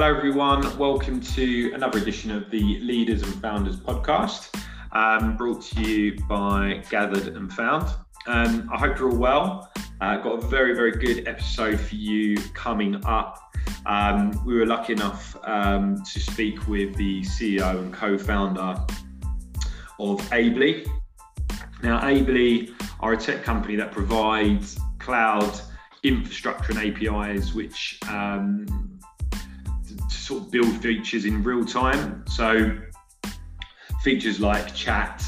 Hello, everyone. Welcome to another edition of the Leaders and Founders podcast, um, brought to you by Gathered and Found. Um, I hope you're all well. Uh, got a very, very good episode for you coming up. Um, we were lucky enough um, to speak with the CEO and co founder of Ably. Now, Ably are a tech company that provides cloud infrastructure and APIs which um, sort of build features in real time. So features like chat,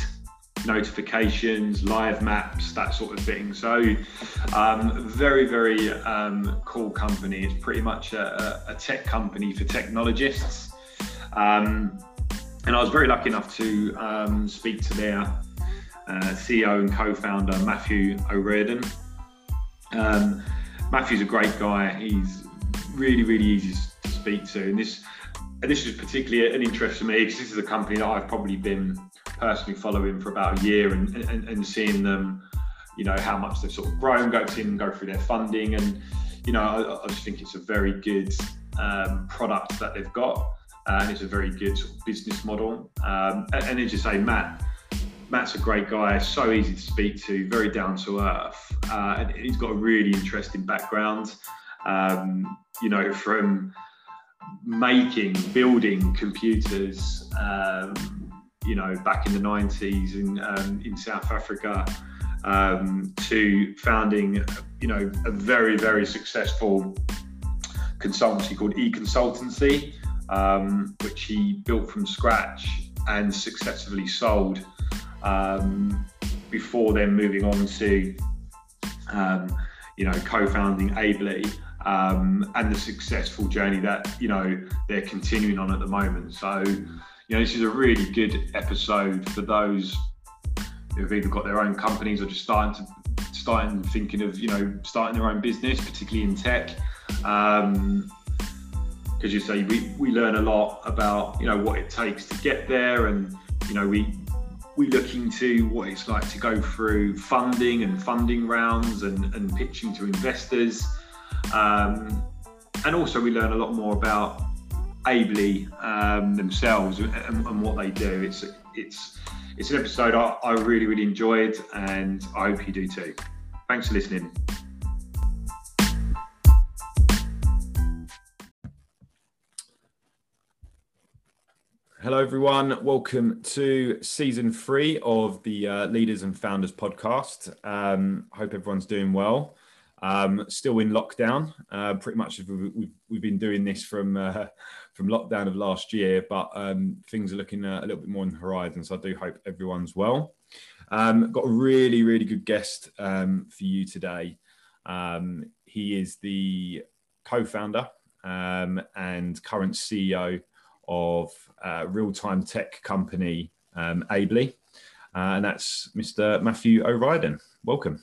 notifications, live maps, that sort of thing. So um, very, very um, cool company. It's pretty much a, a tech company for technologists. Um, and I was very lucky enough to um, speak to their uh, CEO and co-founder Matthew O'Riordan. Um, Matthew's a great guy. He's really, really easy speak to. And this, and this is particularly an interest for me because this is a company that I've probably been personally following for about a year and, and, and seeing them, you know, how much they've sort of grown, go to go through their funding. And, you know, I, I just think it's a very good um, product that they've got. and it's a very good sort of business model. Um, and, and as you say, Matt, Matt's a great guy, so easy to speak to, very down to earth. Uh, and he's got a really interesting background. Um, you know, from making, building computers, um, you know, back in the 90s in, um, in South Africa, um, to founding, you know, a very, very successful consultancy called eConsultancy, um, which he built from scratch and successfully sold um, before then moving on to, um, you know, co-founding Ably um, and the successful journey that you know they're continuing on at the moment. So, you know, this is a really good episode for those who've either got their own companies or just starting to starting thinking of you know starting their own business, particularly in tech. Um, because you say we, we learn a lot about you know what it takes to get there and you know we we look into what it's like to go through funding and funding rounds and, and pitching to investors um, and also, we learn a lot more about Ably um, themselves and, and, what they do. It's it's it's an episode I, I really really enjoyed, and I hope you do too. Thanks for listening. Hello, everyone. Welcome to season three of the uh, Leaders and Founders podcast. Um, hope everyone's doing well. Um, still in lockdown. Uh, pretty much we've, we've been doing this from uh, from lockdown of last year, but um, things are looking uh, a little bit more on the horizon. So I do hope everyone's well. Um, got a really really good guest um, for you today. Um, he is the co-founder um, and current CEO of uh, real-time tech company Ably, uh, and that's Mr. Matthew O'Riordan. Welcome.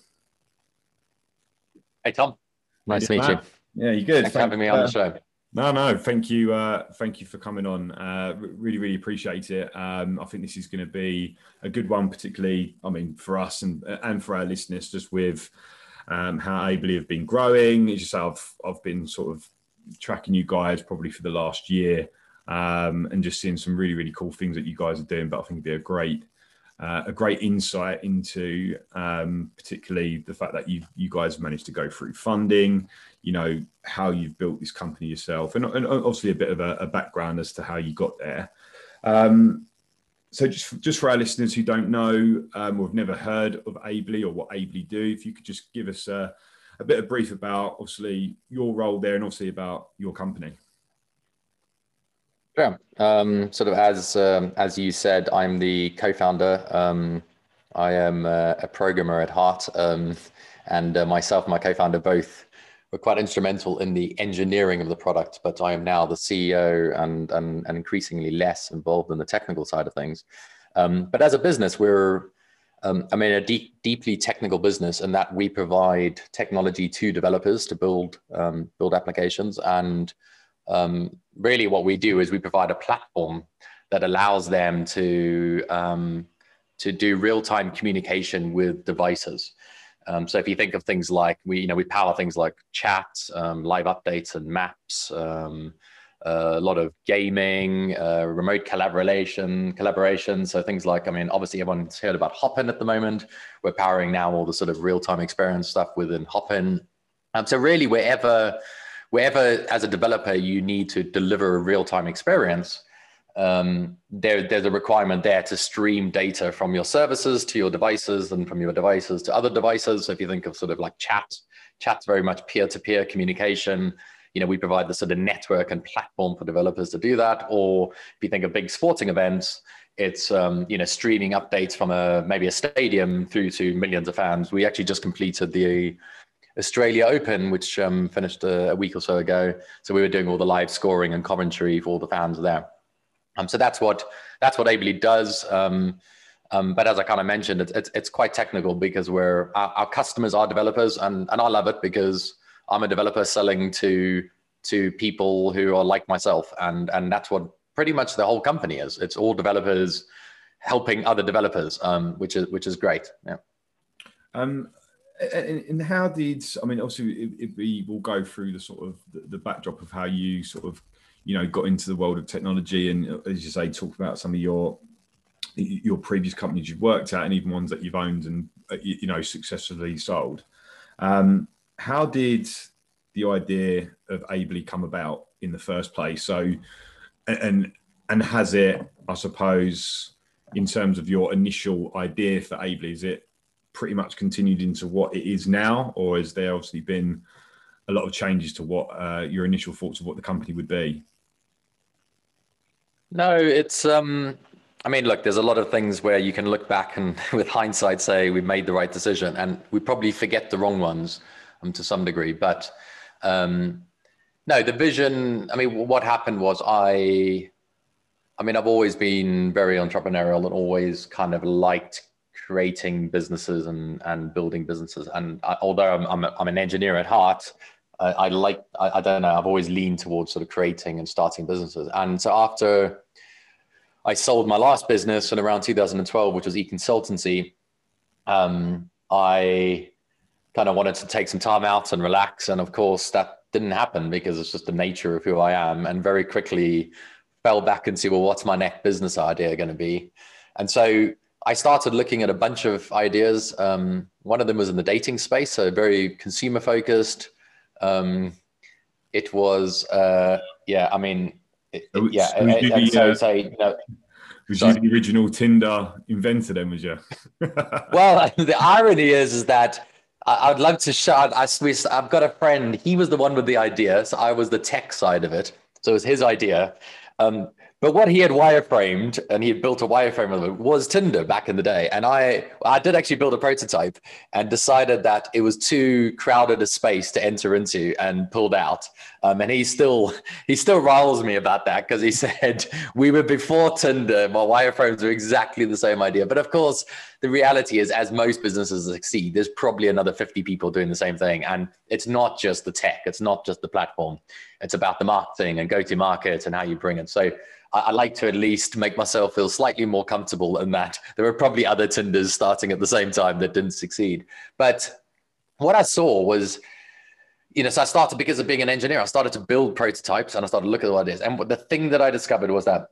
Hey, Tom. Nice to meet you. Yeah, you good. Thanks for having me on the show. No, no, thank you. Uh, thank you for coming on. Uh, really, really appreciate it. Um, I think this is going to be a good one, particularly, I mean, for us and and for our listeners, just with um, how Ably have been growing. As you say, I've I've been sort of tracking you guys probably for the last year, um, and just seeing some really, really cool things that you guys are doing. But I think it'd be a great uh, a great insight into um, particularly the fact that you you guys managed to go through funding, you know how you've built this company yourself, and, and obviously a bit of a, a, background as to how you got there. Um, so just just for our listeners who don't know um, or have never heard of Ably or what Ably do, if you could just give us a, a bit of brief about obviously your role there and obviously about your company. Yeah, um, sort of as um, as you said, I'm the co-founder. Um, I am a, a, programmer at heart, um, and uh, myself and my co-founder both were quite instrumental in the engineering of the product. But I am now the CEO and and, and increasingly less involved in the technical side of things. Um, but as a business, we're um, I mean, a deep, deeply technical business in that we provide technology to developers to build build applications and um, really what we do is we provide a platform that allows them to um, to do real-time communication with devices. Um, so if you think of things like we, you know, we power things like chat, um, live updates, and maps, um, uh, a lot of gaming, uh, remote collaboration, collaboration. So things like, I mean, obviously everyone's heard about Hopin at the moment. We're powering now all the sort of real-time experience stuff within Hopin. Um, so really, wherever, wherever as a developer you need to deliver a real-time experience, um, there, there's a requirement there to stream data from your services to your devices and from your devices to other devices. So if you think of sort of like chat, chat's very much peer-to-peer communication you know, we provide the sort of network and platform for developers to do that. Or if you think of big sporting events, it's um, you know streaming updates from a maybe a stadium through to millions of fans. We actually just completed the Australia Open, which um, finished a, a, week or so ago. So we were doing all the live scoring and commentary for all the fans there. Um, so that's what that's what Ably does. Um, um, but as I kind of mentioned, it's, it's, it's quite technical because we're our, our, customers are developers, and and I love it because I'm a developer selling to to people who are like myself, and and that's what pretty much the whole company is. It's all developers helping other developers, um, which is which is great. Yeah. Um, and, how did I mean? Obviously, we will go through the sort of the, the, backdrop of how you sort of you know got into the world of technology, and as you say, talk about some of your your previous companies you've worked at, and even ones that you've owned and you know successfully sold. Um, how did the idea of Ably come about in the first place? So, and and has it, I suppose, in terms of your initial idea for Ably, is it pretty much continued into what it is now, or has there obviously been a lot of changes to what uh, your initial thoughts of what the company would be? No, it's um I mean, look, there's a lot of things where you can look back and with hindsight say we made the right decision and we probably forget the wrong ones um, to some degree. But um, no, the vision. I mean, what happened was I. I mean, I've always been very entrepreneurial and always kind of liked creating businesses and, and building businesses. And I, although I'm, I'm, a, I'm, an engineer at heart, I, I like, I, I, don't know, I've always leaned towards sort of creating and starting businesses. And so after I sold my last business in around 2012, which was e-consultancy, um, I kind of wanted to take some time out and relax. And of course, that didn't happen because it's just the nature of who I am. And very quickly fell back and into, well, what's my next business idea going to be? And so I started looking at a bunch of ideas. Um, one of them was in the dating space, so very consumer focused. Um, it was, uh, yeah, I mean, it, it, yeah. So, and, and so, uh, so, you know, was you the original Tinder inventor then, was you? well, the irony is, is that I, would love to show. I, I've got a friend. He was the one with the idea, so I was the tech side of it. So it was his idea. Um, but what he had wireframed and he had built a wireframe of it was Tinder back in the day. And I I did actually build a prototype and decided that it was too crowded a space to enter into and pulled out. Um, and he still he still riles me about that because he said we were before Tinder. My wireframes are exactly the same idea. But of course, the reality is, as most businesses succeed, there's probably another 50 people doing the same thing. And it's not just the tech, it's not just the platform. It's about the marketing and go to market and how you bring it. So I, I, like to at least make myself feel slightly more comfortable in that there were probably other Tinders starting at the same time that didn't succeed. But what I saw was, you know, so I started because of being an engineer, I started to build prototypes and I started to look at what it is. And the thing that I discovered was that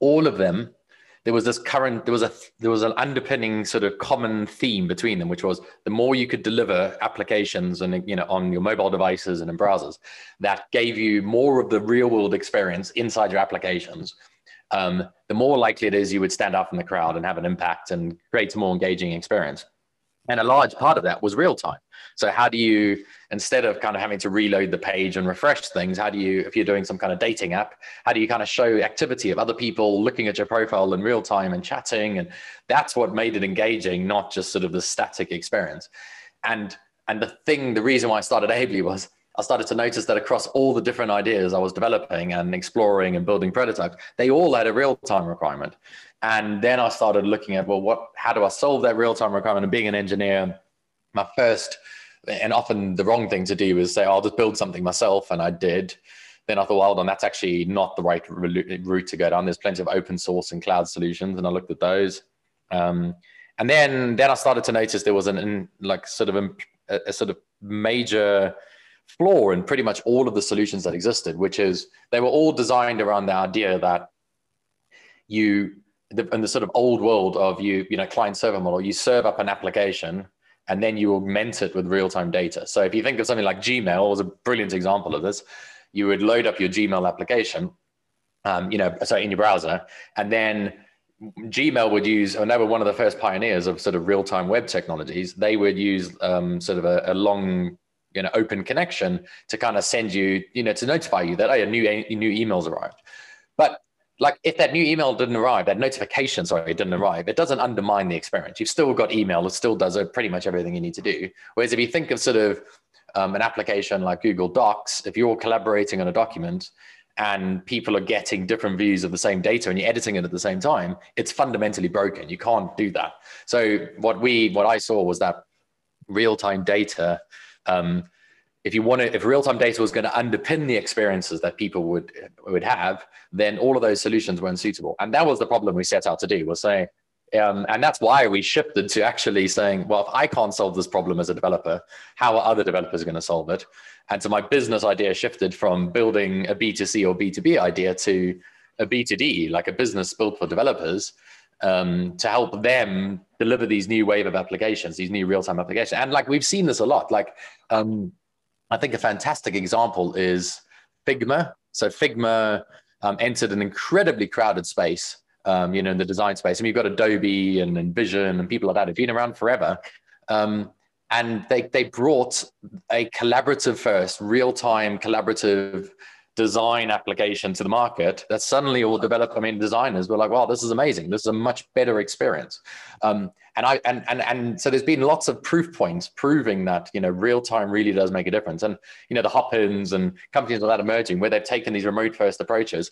all of them there was this current there was a there was an underpinning sort of common theme between them which was the more you could deliver applications and you know on your mobile devices and in browsers that gave you more of the real world experience inside your applications um, the more likely it is you would stand out from the crowd and have an impact and create a more engaging experience and a large part of that was real time. So how do you, instead of kind of having to reload the page and refresh things, how do you, if you're doing some kind of dating app, how do you kind of show activity of other people looking at your profile in real time and chatting? And that's what made it engaging, not just sort of the static experience. And and the thing, the reason why I started Ably was I started to notice that across all the different ideas I was developing and exploring and building prototypes, they all had a real time requirement. And then I started looking at, well, what, how do I solve that real time requirement? And being an engineer, my first, and often the wrong thing to do is say, oh, I'll just build something myself. And I did. Then I thought, well, on, that's actually not the right route to go down. There's plenty of open source and cloud solutions. And I looked at those. Um, and then, then I started to notice there was an, like sort of a, a sort of major flaw in pretty much all of the solutions that existed, which is they were all designed around the idea that you, in the sort of old world of you, you know, client server model, you serve up an application and then you augment it with real time data. So if you think of something like Gmail, was a brilliant example of this, you would load up your Gmail application, um, you know, sorry, in your browser, and then Gmail would use, and they were one of the first pioneers of sort of real time web technologies. They would use um, sort of a, a long you know open connection to kind of send you you know to notify you that oh, a new new emails arrived. But like if that new email didn't arrive that notification sorry it didn't arrive it doesn't undermine the experience. You've still got email it still does pretty much everything you need to do. Whereas if you think of sort of um, an application like google docs if you're collaborating on a document and people are getting different views of the same data and you're editing it at the same time it's fundamentally broken. You can't do that. So what we what i saw was that real-time data um, if you want to, if real-time data was going to underpin the experiences that people would would have, then all of those solutions weren't suitable. And that was the problem we set out to do. Was say, um, and that's why we shifted to actually saying, well, if I can't solve this problem as a developer, how are other developers going to solve it? And so my business idea shifted from building a B2C or B2B idea to a B2D, like a business built for developers, um, to help them deliver these new wave of applications, these new real-time applications. And like we've seen this a lot. Like um, I think a fantastic example is Figma. So Figma um, entered an incredibly crowded space, um, you know, in the design space. and you've got Adobe and InVision and people like that. Have been around forever. Um, and they, they brought a collaborative first, real-time collaborative design application to the market that suddenly all develop i mean designers were like wow this is amazing. This is a much better experience. Um, and i and, and and so there's been lots of proof points proving that you know real time really does make a difference. And you know the hopins and companies like that emerging where they've taken these remote first approaches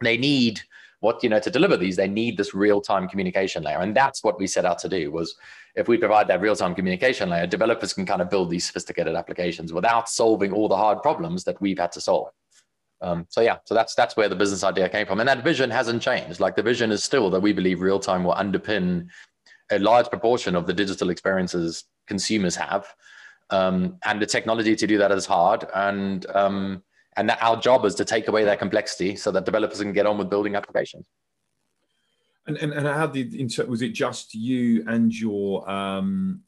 they need what you know to deliver these they need this real time communication layer. And that's what we set out to do was if we provide that real time communication layer developers can kind of build these sophisticated applications without solving all the hard problems that we've had to solve um, so yeah, so that's that's where the business idea came from, and that vision hasn't changed. Like the vision is still that we believe real time will underpin a large proportion of the digital experiences consumers have, um, and the technology to do that is hard, and um, and that our job is to take away that complexity so that developers can get on with building applications. And and, and how did was it just you and your um,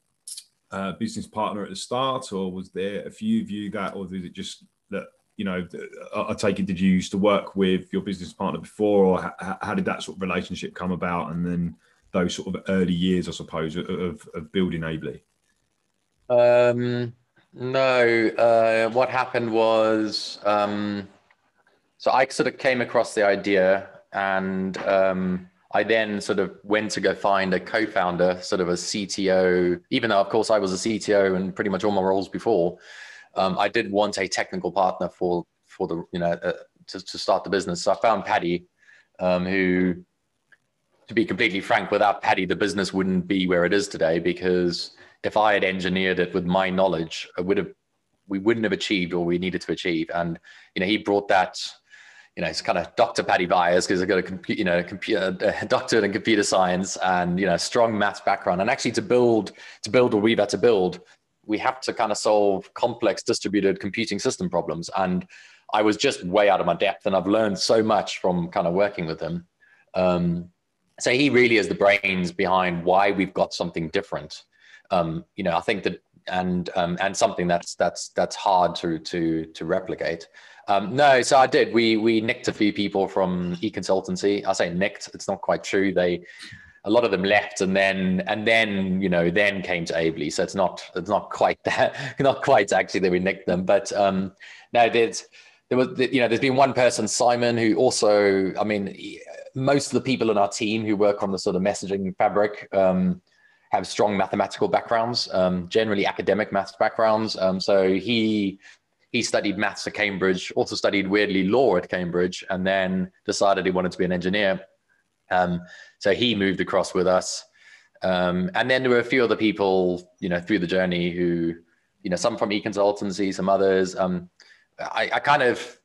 uh, business partner at the start, or was there a few of you that, or was it just you know, I take it, did you used to work with your business partner before, or how, did that sort of relationship come about? And then those sort of early years, I suppose, of, of building Ably? Um, no, uh, what happened was, um, so I sort of came across the idea and um, I then sort of went to go find a co-founder, sort of a CTO, even though of course I was a CTO and pretty much all my roles before um, I did want a technical partner for for the you know uh, to, to start the business. So I found Paddy, um, who, to be completely frank, without Paddy, the business wouldn't be where it is today. Because if I had engineered it with my knowledge, I would have we wouldn't have achieved all we needed to achieve. And you know, he brought that. You know, it's kind of Dr. Paddy Byers because I've got a computer, you know, computer, a doctorate in computer science and you know, strong maths background. And actually, to build to build what we've had to build, we have to kind of solve complex distributed computing system problems. And I was just way out of my depth, and I've learned so much from kind of working with him. Um, so he really is the brains behind why we've got something different. Um, you know, I think that and um, and something that's that's that's hard to to to replicate. Um, no, so I did. We we nicked a few people from e consultancy. I say nicked. It's not quite true. They a lot of them left and then and then you know then came to Ably. So it's not it's not quite that not quite actually that we nicked them, but um, no, there's there was you know there's been one person Simon who also I mean most of the people in our team who work on the sort of messaging fabric. Um, have strong mathematical backgrounds, um, generally academic maths backgrounds. Um, so he he studied maths at Cambridge, also studied weirdly law at Cambridge, and then decided he wanted to be an engineer. Um, so he moved across with us. Um, and then there were a few other people, you know, through the journey who, you know, some from e-consultancy, some others. Um, I, I, kind of,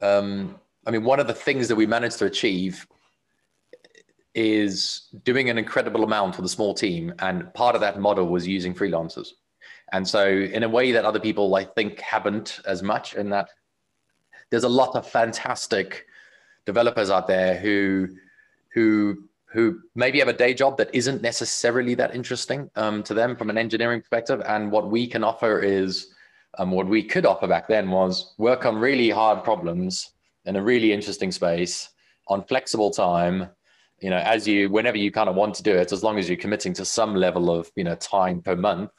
um, I mean, one of the things that we managed to achieve is doing an incredible amount with a small team. And part of that model was using freelancers. And so, in a way that other people, I think, haven't as much, in that there's a lot of fantastic developers out there who, who, who maybe have a day job that isn't necessarily that interesting um, to them from an engineering perspective. And what we can offer is, um, what we could offer back then was work on really hard problems in a really interesting space on flexible time you know as you whenever you kind of want to do it as long as you're committing to some level of you know time per month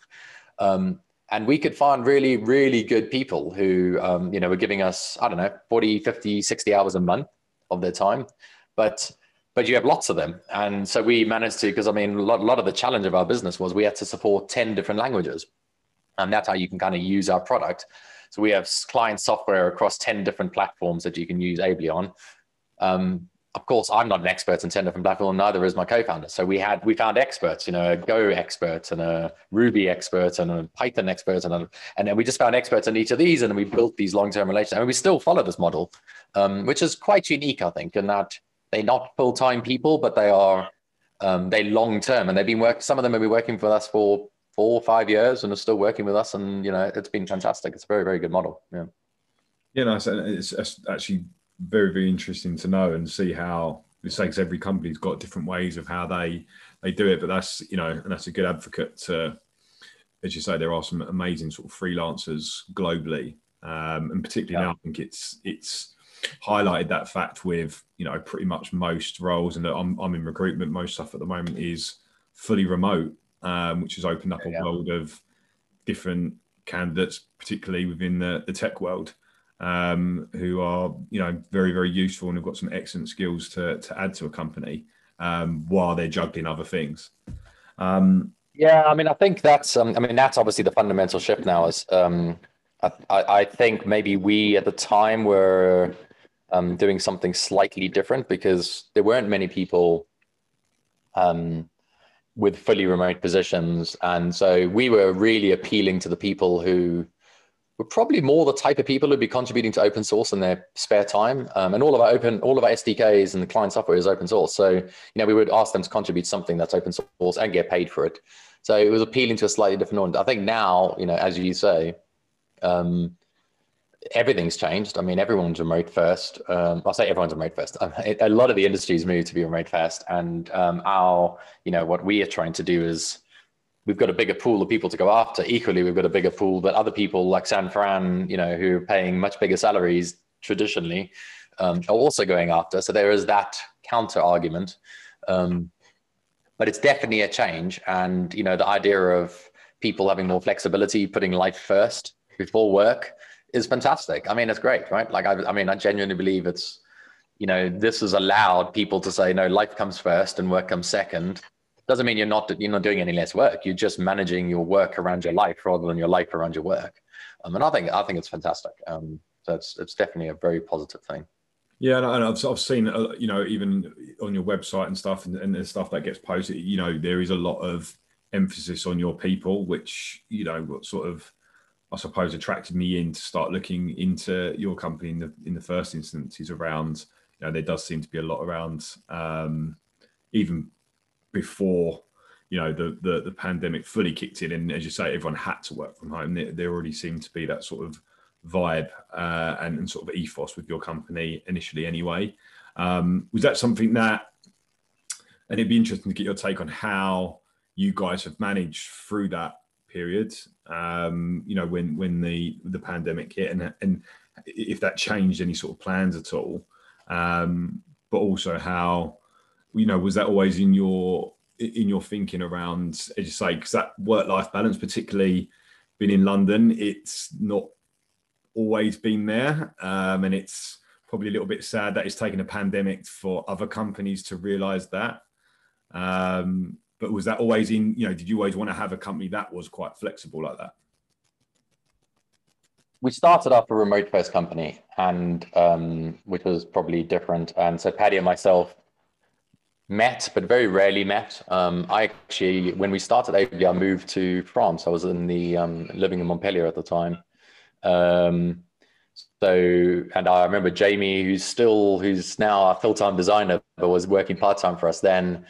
um, and we could find really really good people who um, you know were giving us i don't know 40 50 60 hours a month of their time but but you have lots of them and so we managed to because i mean a lot, lot of the challenge of our business was we had to support 10 different languages and that's how you can kind of use our product so we have client software across 10 different platforms that you can use ably on um, of course, I'm not an expert in 10 different platforms, neither is my co-founder. So we had we found experts, you know, a Go expert and a Ruby expert and a Python expert, and a, and then we just found experts in each of these, and we built these long-term relations. I mean, we still follow this model, um, which is quite unique, I think, in that they're not full-time people, but they are um, they long-term, and they've been working. Some of them have been working for us for four or five years, and are still working with us, and you know, it's been fantastic. It's a very very good model. Yeah. Yeah, no, it's, it's actually very very interesting to know and see how it's like every company's got different ways of how they they do it but that's you know and that's a good advocate to as you say there are some amazing sort of freelancers globally um, and particularly yeah. now i think it's it's highlighted that fact with you know pretty much most roles and I'm, I'm in recruitment most stuff at the moment is fully remote um, which has opened up yeah, a world of different candidates particularly within the, the tech world um, who are you know very very useful and have got some excellent skills to to add to a company um, while they're juggling other things. Um, yeah, I mean, I think that's um, I mean that's obviously the fundamental shift now. Is um, I, I think maybe we at the time were um, doing something slightly different because there weren't many people um, with fully remote positions, and so we were really appealing to the people who we're probably more the type of people who'd be contributing to open source in their spare time. Um, and all of our open, all of our SDKs and the client software is open source. So, you know, we would ask them to contribute something that's open source and get paid for it. So it was appealing to a slightly different audience. I think now, you know, as you say, um, everything's changed. I mean, everyone's remote first. Um, I'll say everyone's remote first. A lot of the industries move to be remote first. And um, our, you know, what we are trying to do is we've got a bigger pool of people to go after. Equally, we've got a bigger pool, but other people like San Fran, you know, who are paying much bigger salaries traditionally, um, are also going after. So there is that counter argument. Um, but it's definitely a change. And, you know, the idea of people having more flexibility, putting life first before work is fantastic. I mean, it's great, right? Like, I, I mean, I genuinely believe it's, you know, this has allowed people to say, no, life comes first and work comes second doesn't mean you're not you're not doing any less work. You're just managing your work around your life rather than your life around your work. Um, and I think I think it's fantastic. Um, so it's it's definitely a very positive thing. Yeah, and I've, I've seen, uh, you know, even on your website and stuff, and, and the stuff that gets posted, you know, there is a lot of emphasis on your people, which you know, sort of, I suppose, attracted me in to start looking into your company in the in the first instance is around, you know, there does seem to be a lot around, um, even before you know the, the, the pandemic fully kicked in and as you say everyone had to work from home. There, there already seemed to be that sort of vibe uh, and, and, sort of ethos with your company initially anyway. Um, was that something that and it'd be interesting to get your take on how you guys have managed through that period um, you know when when the the pandemic hit and and if that changed any sort of plans at all um, but also how you know, was that always in your in your thinking around, as you say, because that work life balance, particularly being in London, it's not always been there, um, and it's probably a little bit sad that it's taken a pandemic for other companies to realise that. Um, but was that always in? You know, did you always want to have a company that was quite flexible like that? we started off a remote first company and um, which was probably different and so paddy and myself met, but very rarely met. Um, I actually, when we started I moved to France. I was in the um, living in Montpellier at the time. Um, so, and I remember Jamie, who's still, who's now a full-time designer, but was working part-time for us then.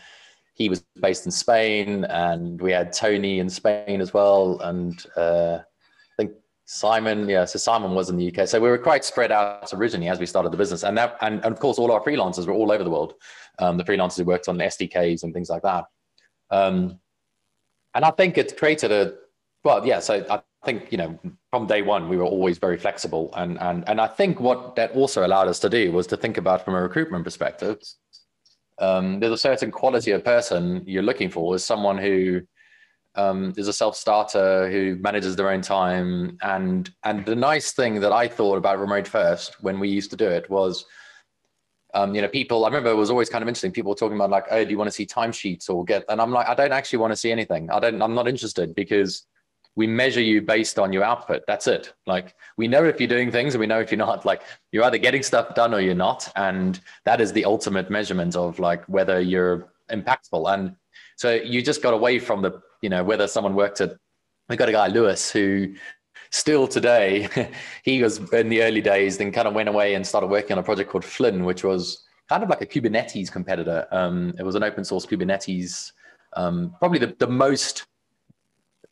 He was based in Spain, and we had Tony in Spain as well, and uh, I think Simon. Yeah, so Simon was in the UK. So we were quite spread out originally as we started the business, and that, and, and of course, all our freelancers were all over the world. Um, the freelancers who worked on SDKs and things like that. Um, and I think it created a well, yeah. So I think you know from day one we were always very flexible, and and and I think what that also allowed us to do was to think about from a recruitment perspective um, there's a certain quality of person you're looking for. Is someone who um, is a self-starter who manages their own time. And and the nice thing that i thought about remote first when we used to do it was um, you know people i remember it was always kind of interesting. People were talking about like oh do you want to see timesheets or get and i'm like i don't actually want to see anything. I don't i'm not interested because we measure you based on your output. That's it. Like we know if you're doing things and we know if you're not. Like you're either getting stuff done or you're not. And that is the ultimate measurement of like whether you're impactful. And so you just got away from the, you know, whether someone worked at we got a guy, Lewis, who still today, he was in the early days, then kind of went away and started working on a project called Flynn, which was kind of like a Kubernetes competitor. Um, it was an open source Kubernetes, um, probably the, the most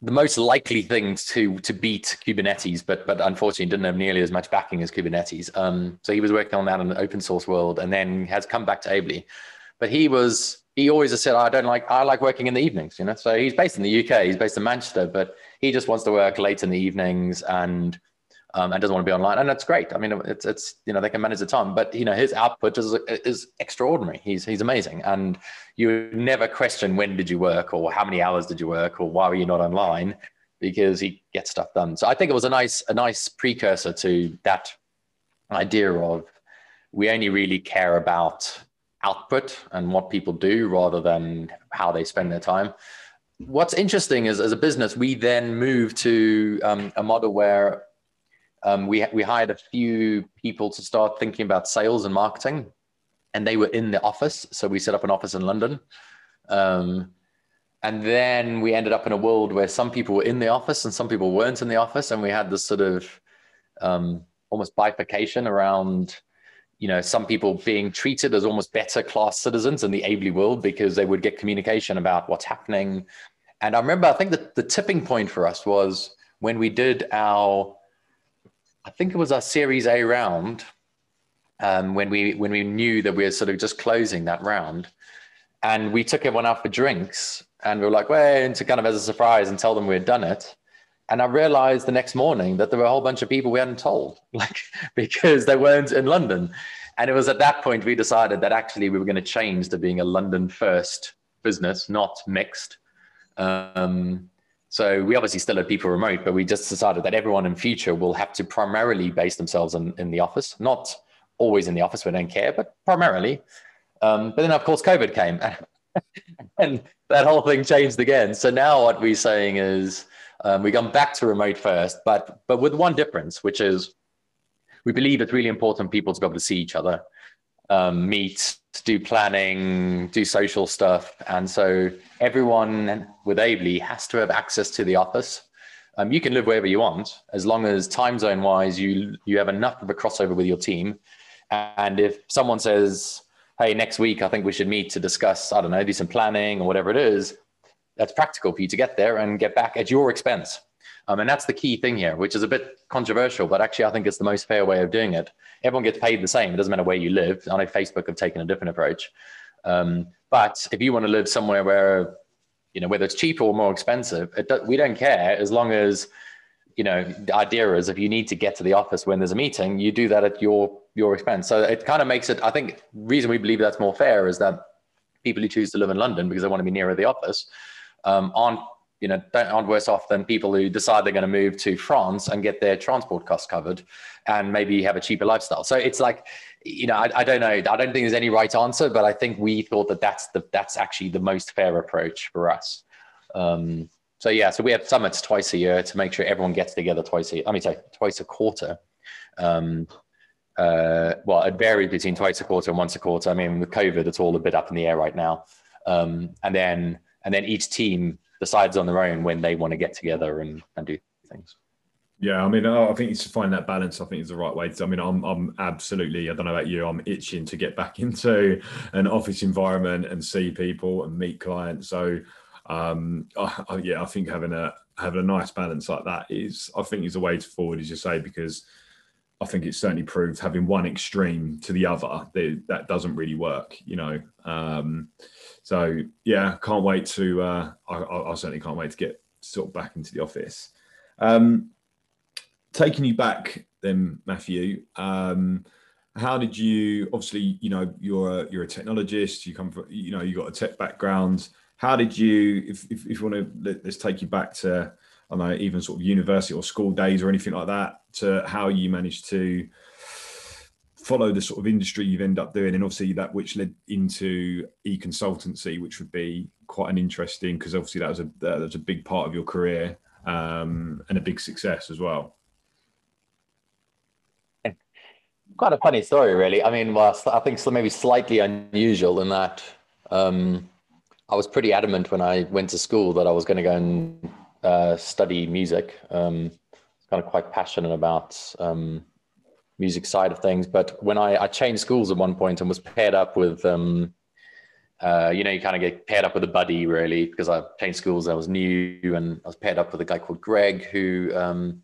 the most likely thing to to beat Kubernetes, but but unfortunately didn't have nearly as much backing as Kubernetes. Um, so he was working on that in the open source world, and then has come back to Ably. But he was he always said, I don't like I like working in the evenings, you know. So he's based in the UK, he's based in Manchester, but he just wants to work late in the evenings and um, and doesn't want to be online, and that's great. I mean, it's it's you know they can manage the time, but you know his output is is extraordinary. He's he's amazing, and you never question when did you work or how many hours did you work or why were you not online because he gets stuff done. So I think it was a nice a nice precursor to that idea of we only really care about output and what people do rather than how they spend their time. What's interesting is as a business, we then move to um, a model where um, we, we hired a few people to start thinking about sales and marketing, and they were in the office. So we set up an office in London. Um, and then we ended up in a world where some people were in the office and some people weren't in the office. And we had this sort of um, almost bifurcation around, you know, some people being treated as almost better class citizens in the Ably world because they would get communication about what's happening. And I remember, I think that the tipping point for us was when we did our I think it was our Series A round um, when we when we knew that we were sort of just closing that round, and we took everyone out for drinks, and we were like, well, to kind of as a surprise and tell them we had done it. And I realized the next morning that there were a whole bunch of people we hadn't told, like because they weren't in London. And it was at that point we decided that actually we were going to change to being a London first business, not mixed. Um, so we obviously still had people remote, but we just decided that everyone in future will have to primarily base themselves in, in the office, not always in the office, we don't care, but primarily. Um, but then of course COVID came and that whole thing changed again. So now what we're saying is um, we've gone back to remote first, but but with one difference, which is we believe it's really important people to be able to see each other, um, meet, do planning, do social stuff. And so everyone with Ably has to have access to the office. Um, you can live wherever you want as long as time zone wise you you have enough of a crossover with your team. And if someone says, "Hey, next week I think we should meet to discuss, I don't know, do some planning or whatever it is," that's practical for you to get there and get back at your expense. Um, and that's the key thing here, which is a bit controversial, but actually I think it's the most fair way of doing it. Everyone gets paid the same. It doesn't matter where you live. I know Facebook have taken a different approach. Um, but if you want to live somewhere where, you know, whether it's cheaper or more expensive, do, we don't care as long as, you know, the idea is if you need to get to the office when there's a meeting, you do that at your your expense. So it kind of makes it. I think reason we believe that's more fair is that people who choose to live in London because they want to be nearer the office um, aren't you know, don't, aren't worse off than people who decide they're going to move to France and get their transport costs covered and maybe have a cheaper lifestyle. So it's like, you know, I, I, don't know. I don't think there's any right answer, but I think we thought that that's the, that's actually the most fair approach for us. Um, so yeah, so we have summits twice a year to make sure everyone gets together twice a. I mean, sorry, twice a quarter. Um, uh, well, it varies between twice a quarter and once a quarter. I mean, with COVID, it's all a bit up in the air right now. Um, and then, and then each team decides on their own when they want to get together and, and do things. Yeah, I mean, I think it's to find that balance. I think is the right way. To, I mean, I'm, I'm absolutely. I don't know about you. I'm itching to get back into an office environment and see people and meet clients. So, um, I, I, yeah, I think having a having a nice balance like that is, I think, is a way to forward, as you say, because I think it's certainly proved having one extreme to the other that, that doesn't really work. You know, um, so yeah, can't wait to. Uh, I, I certainly can't wait to get sort of back into the office. Um, taking you back then, Matthew, um, how did you? Obviously, you know, you're a, you're a technologist. You come from, you know, you got a tech background. How did you? If if, if you want to, let, us take you back to, I don't know, even sort of university or school days or anything like that, to how you managed to follow the sort of industry you've ended up doing, and obviously that which led into e-consultancy, which would be quite an interesting because obviously that was a that was a big part of your career um, and a big success as well. quite a funny story, really. I mean, well, I think so maybe slightly unusual in that um, I was pretty adamant when I went to school that I was going to go and uh, study music. Um, kind of quite passionate about um, music side of things. But when I, I, changed schools at one point and was paired up with, um, uh, you know, you kind of get paired up with a buddy really because I changed schools. I was new and I was paired up with a guy called Greg who um,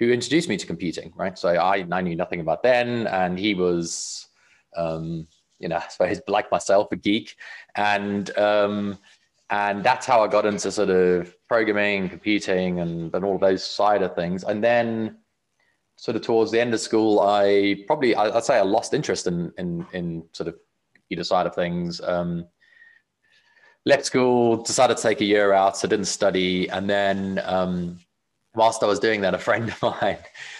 who introduced me to computing, right? So I, I knew nothing about then, and he was, um, you know, I suppose like myself, a geek, and um, and that's how I got into sort of programming, computing, and and all those side of things. And then, sort of towards the end of school, I probably I'd say I lost interest in in in sort of either side of things. Um, left school, decided to take a year out, so didn't study, and then um, whilst I was doing that, a friend of mine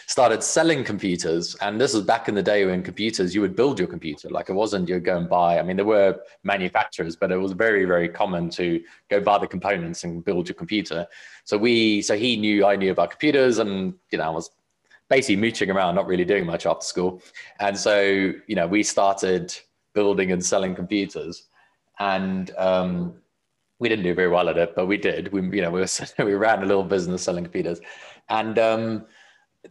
started selling computers. And this was back in the day when computers, you would build your computer. Like it wasn't you'd go and buy. I mean, there were manufacturers, but it was very, very common to go buy the components and build your computer. So we, so he knew I knew about computers and, you know, I was basically mooching around, not really doing much after school. And so, you know, we started building and selling computers. And um, we didn't do very well at it, but we did. We, you know, we, were, we ran a little business selling computers, and um,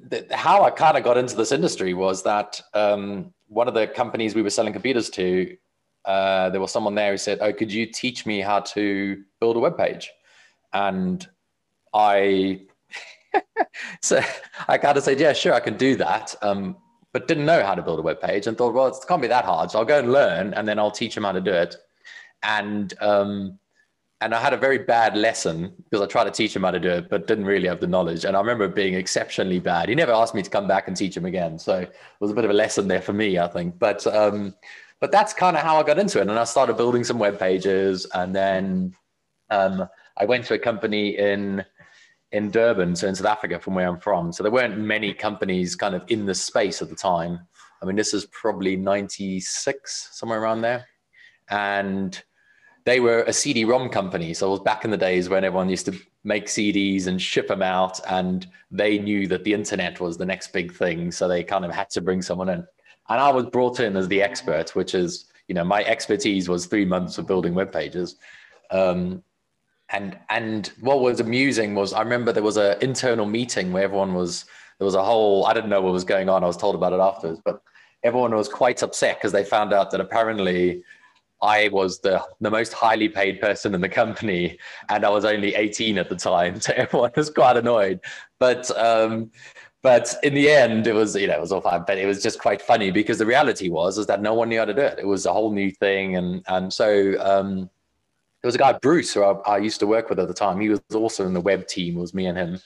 the, how I kind of got into this industry was that um, one of the companies we were selling computers to, uh, there was someone there who said, "Oh, could you teach me how to build a web page?" And I, so I kind of said, "Yeah, sure, I can do that." Um, but didn't know how to build a web page and thought, well, it can't be that hard. So I'll go and learn, and then I'll teach him how to do it. And um, and I had a very bad lesson because I tried to teach him how to do it, but didn't really have the knowledge. And I remember being exceptionally bad. He never asked me to come back and teach him again, so it was a bit of a lesson there for me, I think. But um, but that's kind of how I got into it, and I started building some web pages, and then um, I went to a company in in Durban, so in South Africa, from where I'm from. So there weren't many companies kind of in the space at the time. I mean, this is probably '96, somewhere around there, and they were a CD-ROM company. So it was back in the days when everyone used to make CDs and ship them out, and they knew that the internet was the next big thing. So they kind of had to bring someone in, and I was brought in as the expert, which is you know my expertise was three months of building web pages. Um, and and what was amusing was I remember there was an internal meeting where everyone was there was a whole I didn't know what was going on. I was told about it afterwards, but everyone was quite upset because they found out that apparently I was the, the most highly paid person in the company, and I was only 18 at the time. So everyone was quite annoyed. But um, but in the end, it was you know it was all fine. But it was just quite funny because the reality was is that no one knew how to do it. It was a whole new thing, and and so um, there was a guy Bruce who I, I, used to work with at the time. He was also in the web team. It was me and him.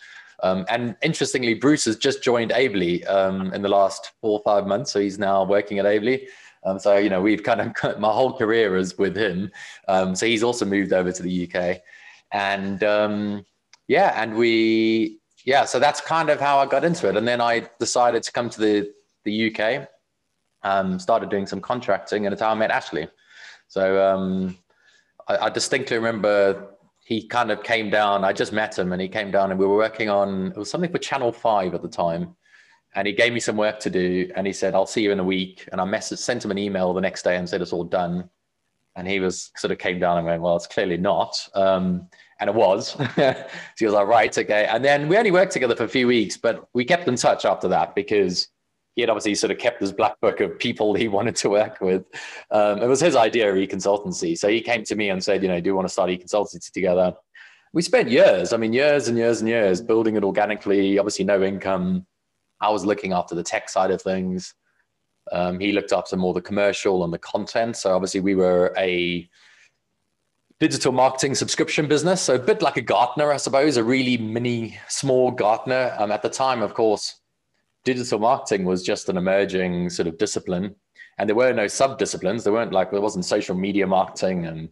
Um, and interestingly, Bruce has just joined Ably um, in the last four or five months. So he's now working at Ably. Um, so you know, we've kind of my whole career is with him. Um, so he's also moved over to the UK, and um, yeah, and we yeah, so that's kind of how I got into it. And then I decided to come to the the UK, um, started doing some contracting, and it's how I met Ashley. So I, I distinctly remember he kind of came down. I just met him, and he came down, and we were working on it was something for Channel Five at the time and he gave me some work to do and he said i'll see you in a week and i messaged sent him an email the next day and said it's all done And he was sort of came down and went, well, it's clearly not. Um, and it was. so he was like, right, okay. And then we only worked together for a few weeks, but we kept in touch after that because he had obviously sort of kept his black book of people he wanted to work with. Um, it was his idea of e-consultancy. So he came to me and said, you know, do you want to start e-consultancy together? We spent years, I mean, years and years and years building it organically, obviously no income. I was looking after the tech side of things. Um, he looked after more the commercial and the content. So obviously we were a digital marketing subscription business. So a bit like a Gartner, I suppose, a really mini, small Gartner. Um, at the time, of course, digital marketing was just an emerging sort of discipline. And there were no sub disciplines. There weren't like, there wasn't social media marketing and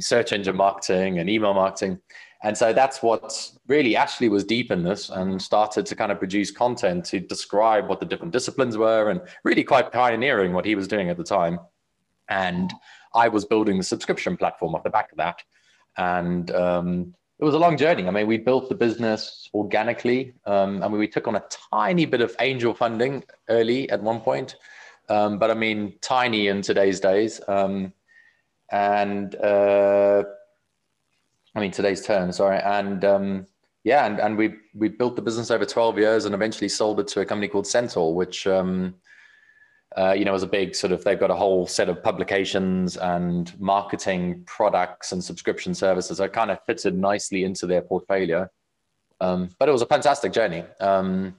search engine marketing and email marketing. And so that's what really Ashley was deep in this and started to kind of produce content to describe what the different disciplines were and really quite pioneering what he was doing at the time. And I was building the subscription platform off the back of that. And um, it was a long journey. I mean, we built the business organically. Um, I mean, we took on a tiny bit of angel funding early at one point, um, but I mean, tiny in today's days. Um, and uh, I mean, today's terms, sorry. And um, yeah, and, and we we built the business over 12 years and eventually sold it to a company called Centaur, which um, uh, you know, as a big sort of, they've got a whole set of publications and marketing products and subscription services that kind of fitted nicely into their portfolio. Um, but it was a fantastic journey. Um,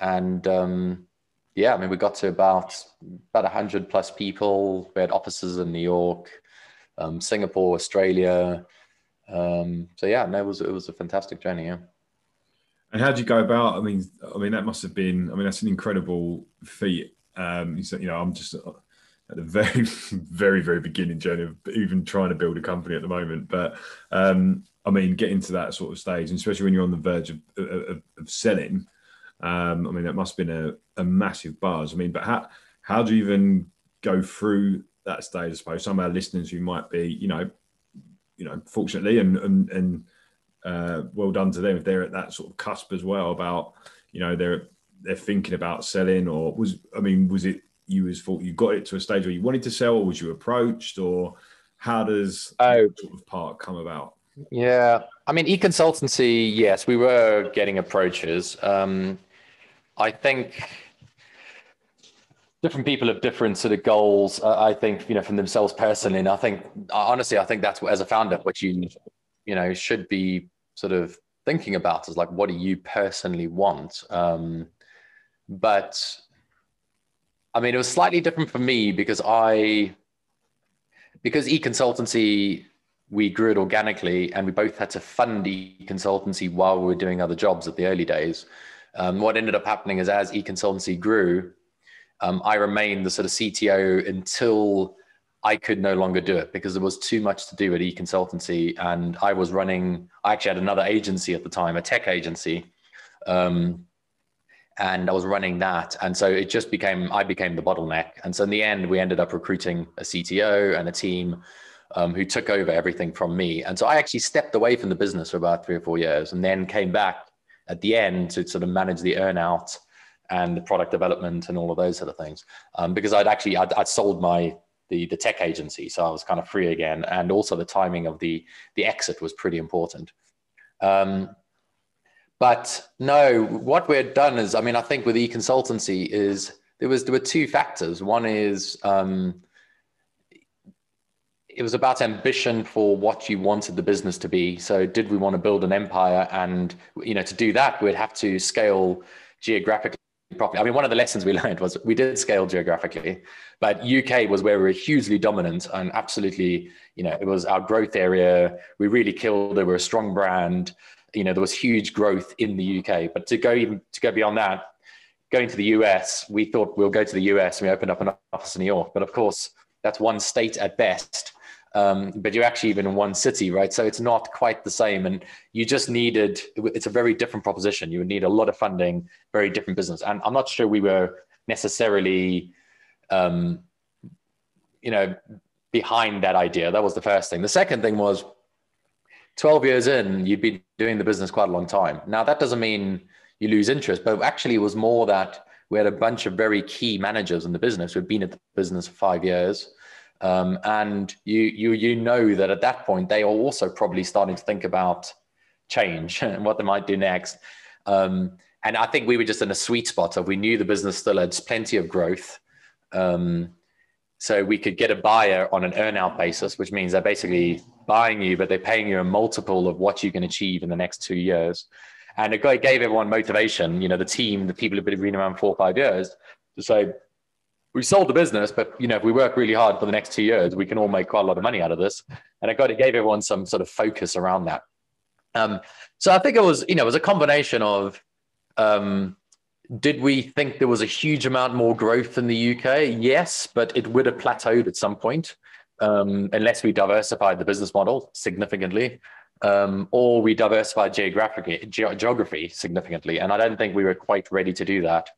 and um, yeah, I mean, we got to about about hundred plus people. We had offices in New York, um, Singapore, Australia. Um, so yeah, no, it was it was a fantastic journey. Yeah. And how did you go about? I mean, I mean that must have been. I mean, that's an incredible feat um, you know, I'm just at the very, very, very beginning journey of even trying to build a company at the moment. But um, I mean, getting to that sort of stage, and especially when you're on the verge of, of, of selling, um, I mean, that must have been a, a, massive buzz. I mean, but how how do you even go through that stage? I suppose some of our listeners who might be, you know, you know, fortunately, and and, and uh, well done to them if they're at that sort of cusp as well about, you know, they're they're thinking about selling, or was I mean, was it you was thought you got it to a stage where you wanted to sell, or was you approached, or how does oh. sort of part come about? Yeah, I mean, e-consultancy. Yes, we were getting approaches. Um, I think different people have different sort of goals. Uh, I think you know from themselves personally, and I think honestly, I think that's what as a founder, what you you know should be sort of thinking about is like, what do you personally want? Um, but I mean, it was slightly different for me because I, because e-consultancy, we grew it organically and we both had to fund e-consultancy while we were doing other jobs at the early days. Um, what ended up happening is as e-consultancy grew, um, I remained the sort of CTO until I could no longer do it because there was too much to do at e-consultancy. And I was running, I actually had another agency at the time, a tech agency. Um, and I was running that. And so it just became, I became the bottleneck. And so in the end, we ended up recruiting a CTO and a team um, who took over everything from me. And so I actually stepped away from the business for about three or four years and then came back at the end to sort of manage the earnout and the product development and all of those sort of things. Um, because I'd actually, I'd, I'd sold my, the, the tech agency. So I was kind of free again. And also the timing of the, the exit was pretty important. Um, but no, what we had done is, I mean, I think with e-consultancy is there was there were two factors. One is um, it was about ambition for what you wanted the business to be. So, did we want to build an empire? And you know, to do that, we'd have to scale geographically properly. I mean, one of the lessons we learned was we did scale geographically, but UK was where we were hugely dominant and absolutely, you know, it was our growth area. We really killed it. We're a strong brand you know there was huge growth in the UK. But to go even to go beyond that, going to the US, we thought we'll go to the US and we opened up an office in New York. But of course, that's one state at best. Um, but you're actually even in one city, right? So it's not quite the same. And you just needed, it's a very different proposition. You would need a lot of funding, very different business. And I'm not sure we were necessarily, um, you know, behind that idea. That was the first thing. The second thing was 12 years in, you'd been doing the business quite a long time. Now, that doesn't mean you lose interest, but actually, it was more that we had a bunch of very key managers in the business who'd been at the business for five years. Um, and you you you know that at that point they are also probably starting to think about change and what they might do next. Um, and I think we were just in a sweet spot of we knew the business still had plenty of growth. Um, so we could get a buyer on an earnout basis, which means they're basically buying you, but they're paying you a multiple of what you can achieve in the next two years. And it gave everyone motivation, you know, the team, the people who've been around four or five years to say, we sold the business, but you know, if we work really hard for the next two years, we can all make quite a lot of money out of this. And it got it gave everyone some sort of focus around that. Um, so I think it was, you know, it was a combination of um, did we think there was a huge amount more growth in the UK? Yes, but it would have plateaued at some point um, unless we diversified the business model significantly um, or we diversified geographically, ge- geography significantly. And I don't think we were quite ready to do that.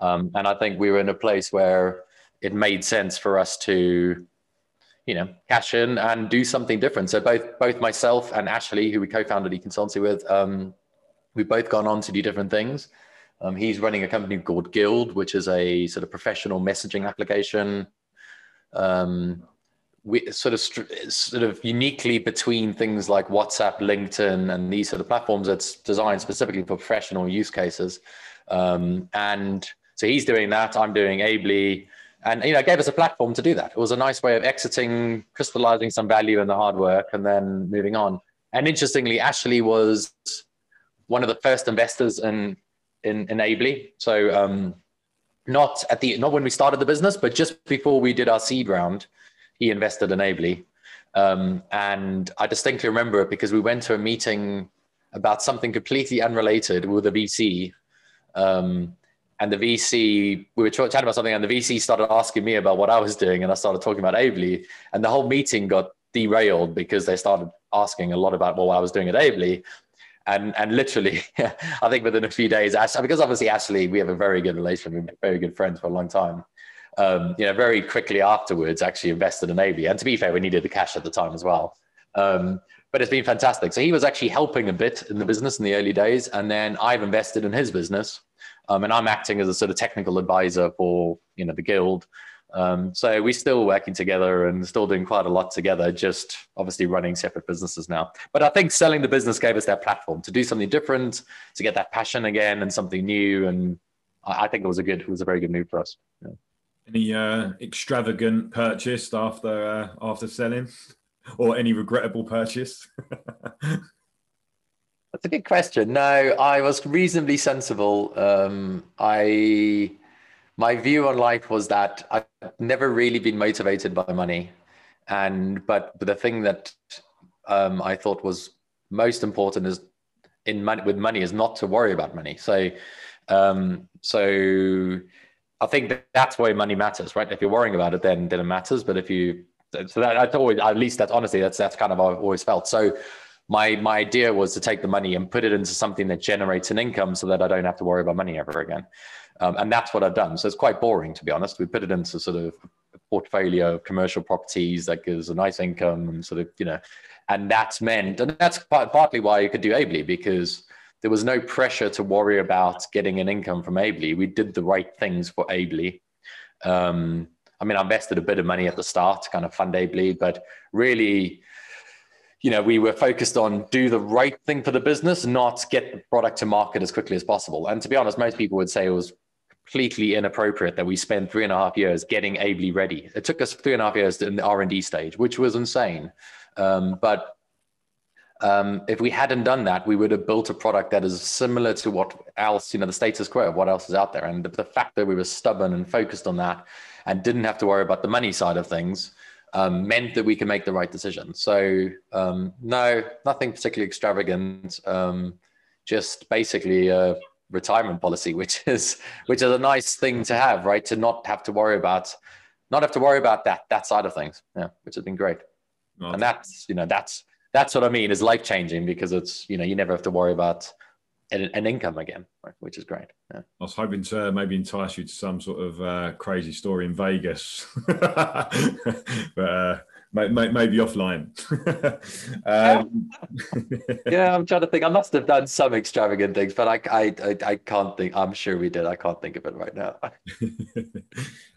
Um, and I think we were in a place where it made sense for us to, you know, cash in and do something different. So both both myself and Ashley, who we co-founded e-consultancy with, um, we've both gone on to do different things. Um, he's running a company called Guild, which is a sort of professional messaging application. Um, we sort of sort of uniquely between things like WhatsApp, LinkedIn, and these sort of platforms that's designed specifically for professional use cases. Um, and so he's doing that. I'm doing Ably, and you know, gave us a platform to do that. It was a nice way of exiting, crystallizing some value in the hard work, and then moving on. And interestingly, Ashley was one of the first investors in in, in Ably. So um, not at the not when we started the business, but just before we did our seed round, he invested in Ably. Um, and I distinctly remember it because we went to a meeting about something completely unrelated with a VC. Um, and the VC, we were chatting about something, and the VC started asking me about what I was doing, and I started talking about Ably, and the whole meeting got derailed because they started asking a lot about what I was doing at Ably and and literally, I think within a few days, because obviously Ashley, we have a very good relation, we've been very good friends for a long time. Um, you know, very quickly afterwards, actually invested in Ably, and to be fair, we needed the cash at the time as well. Um, but it's been fantastic. So he was actually helping a bit in the business in the early days, and then I've invested in his business, um, and I'm acting as a sort of technical advisor for you know the guild. Um, so we're still working together and still doing quite a lot together, just obviously running separate businesses now. But I think selling the business gave us that platform to do something different, to get that passion again and something new. And I, I think it was a good, it was a very good move for us. Yeah. Any uh, extravagant purchase after uh, after selling, or any regrettable purchase? That's a good question. No, I was reasonably sensible. Um, I my view on life was that I've never really been motivated by money, and but, the thing that um, I thought was most important is in money with money is not to worry about money. So, um, so I think that that's why money matters, right? If you're worrying about it, then then it matters. But if you so that I always at least that's honestly that's that's kind of how I've always felt. So my my idea was to take the money and put it into something that generates an income so that I don't have to worry about money ever again. Um, and that's what I've done. So it's quite boring, to be honest. We put it into sort of a portfolio of commercial properties that gives a nice income and sort of, you know, and that's meant, and that's partly why you could do Ably because there was no pressure to worry about getting an income from Ably. We did the right things for Ably. Um, I mean, I invested a bit of money at the start to kind of fund Ably, but really, you know, we were focused on do the right thing for the business, not get the product to market as quickly as possible. And to be honest, most people would say it was completely inappropriate that we spent three and a half years getting Ably ready. It took us three and a half years in the R and D stage, which was insane. Um, but um, if we hadn't done that, we would have built a product that is similar to what else, you know, the status quo of what else is out there. And the, the fact that we were stubborn and focused on that and didn't have to worry about the money side of things um, meant that we can make the right decision. So um, no, nothing particularly extravagant. Um, just basically a retirement policy, which is which is a nice thing to have, right? To not have to worry about, not have to worry about that that side of things. Yeah, which has been great. And that's you know that's that's what I mean is life changing because it's you know you never have to worry about an, an income again, right? which is great. Yeah. I was hoping to maybe entice you to some sort of uh, crazy story in Vegas, but uh, maybe offline. um, yeah, I'm trying to think. I must have done some extravagant things, but I, I, I, I can't think. I'm sure we did. I can't think of it right now.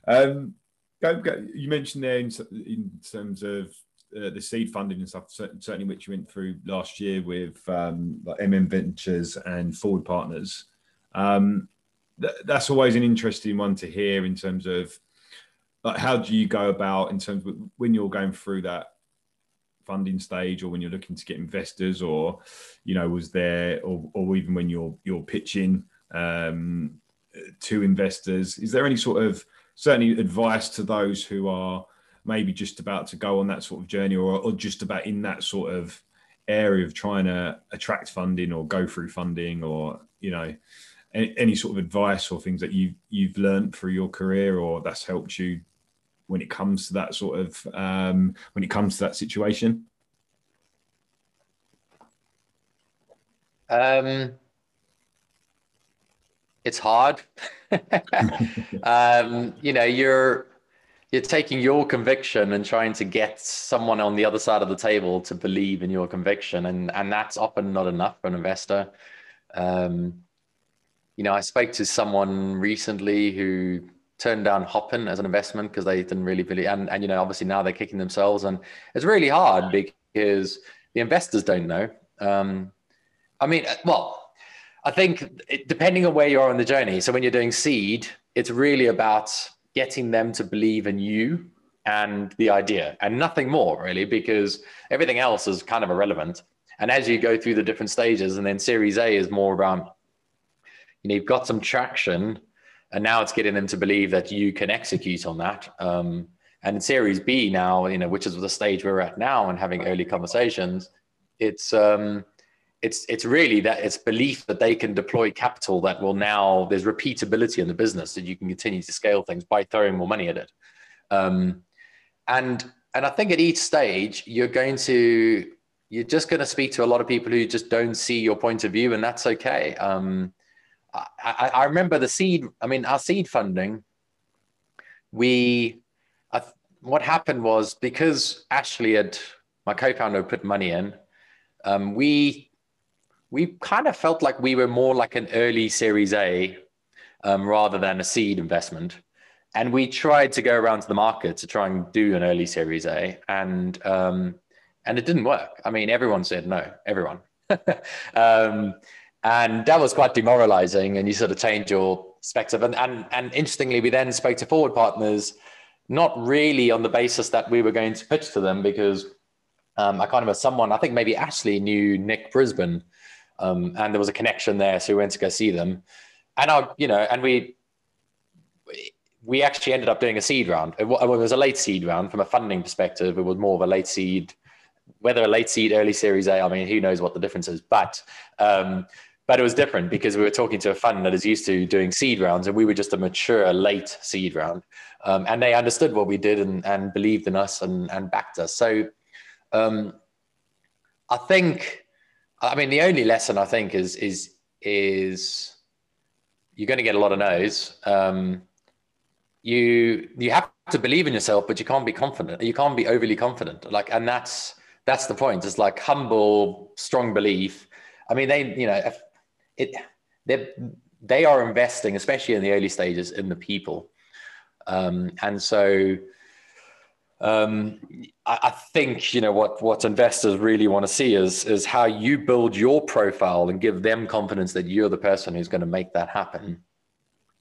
um, go, go, you mentioned there in, in terms of uh, the seed funding and stuff, certainly which you went through last year with um, like MM Ventures and Forward Partners. Um, th- that's always an interesting one to hear in terms of like how do you go about in terms of when you're going through that funding stage or when you're looking to get investors or you know was there or, or even when you're you're pitching um, to investors is there any sort of certainly advice to those who are maybe just about to go on that sort of journey or, or just about in that sort of area of trying to attract funding or go through funding or you know any, any sort of advice or things that you you've learned through your career or that's helped you when it comes to that sort of um, when it comes to that situation um it's hard. um, you know, you're you're taking your conviction and trying to get someone on the other side of the table to believe in your conviction, and and that's often not enough for an investor. Um, you know, I spoke to someone recently who turned down Hopin as an investment because they didn't really believe, and and you know, obviously now they're kicking themselves, and it's really hard because the investors don't know. Um, I mean, well, I think it, depending on where you are on the journey. So when you're doing seed, it's really about getting them to believe in you and the idea and nothing more really, because everything else is kind of irrelevant. And as you go through the different stages, and then Series A is more around, you know, you've got some traction, and now it's getting them to believe that you can execute on that. Um, and in Series B now, you know, which is the stage we're at now, and having early conversations, it's um, it's it's really that it's belief that they can deploy capital that will now there's repeatability in the business that you can continue to scale things by throwing more money at it. Um, and and i think at each stage you're going to you're just going to speak to a lot of people who just don't see your point of view and that's okay. Um, I, I remember the seed i mean our seed funding we I, what happened was because ashley had my co-founder put money in um, we we kind of felt like we were more like an early Series A um, rather than a seed investment. And we tried to go around to the market to try and do an early Series A, and um, and it didn't work. I mean, everyone said no, everyone, um, and that was quite demoralizing. And you sort of change your perspective. And and and interestingly, we then spoke to forward partners, not really on the basis that we were going to pitch to them, because um, I kind of someone I think maybe Ashley knew Nic Brisbourne um, and there was a connection there, so we went to go see them. And I, you know, and we we actually ended up doing a seed round. It was a late seed round from a funding perspective. It was more of a late seed, whether a late seed, early Series A. I mean, who knows what the difference is, but. Um, but it was different because we were talking to a fund that is used to doing seed rounds, and we were just a mature late seed round, um, and they understood what we did and, and believed in us and, and backed us. So, um, I think I mean, the only lesson I think is is is you're going to get a lot of no's. Um, you you have to believe in yourself, but you can't be confident. You can't be overly confident. Like, and that's that's the point. It's like humble, strong belief. I mean, they you know it they they are investing, especially in the early stages, in the people, um, and so um, I, I, think you know what what investors really want to see is is how you build your profile and give them confidence that you're the person who's going to make that happen.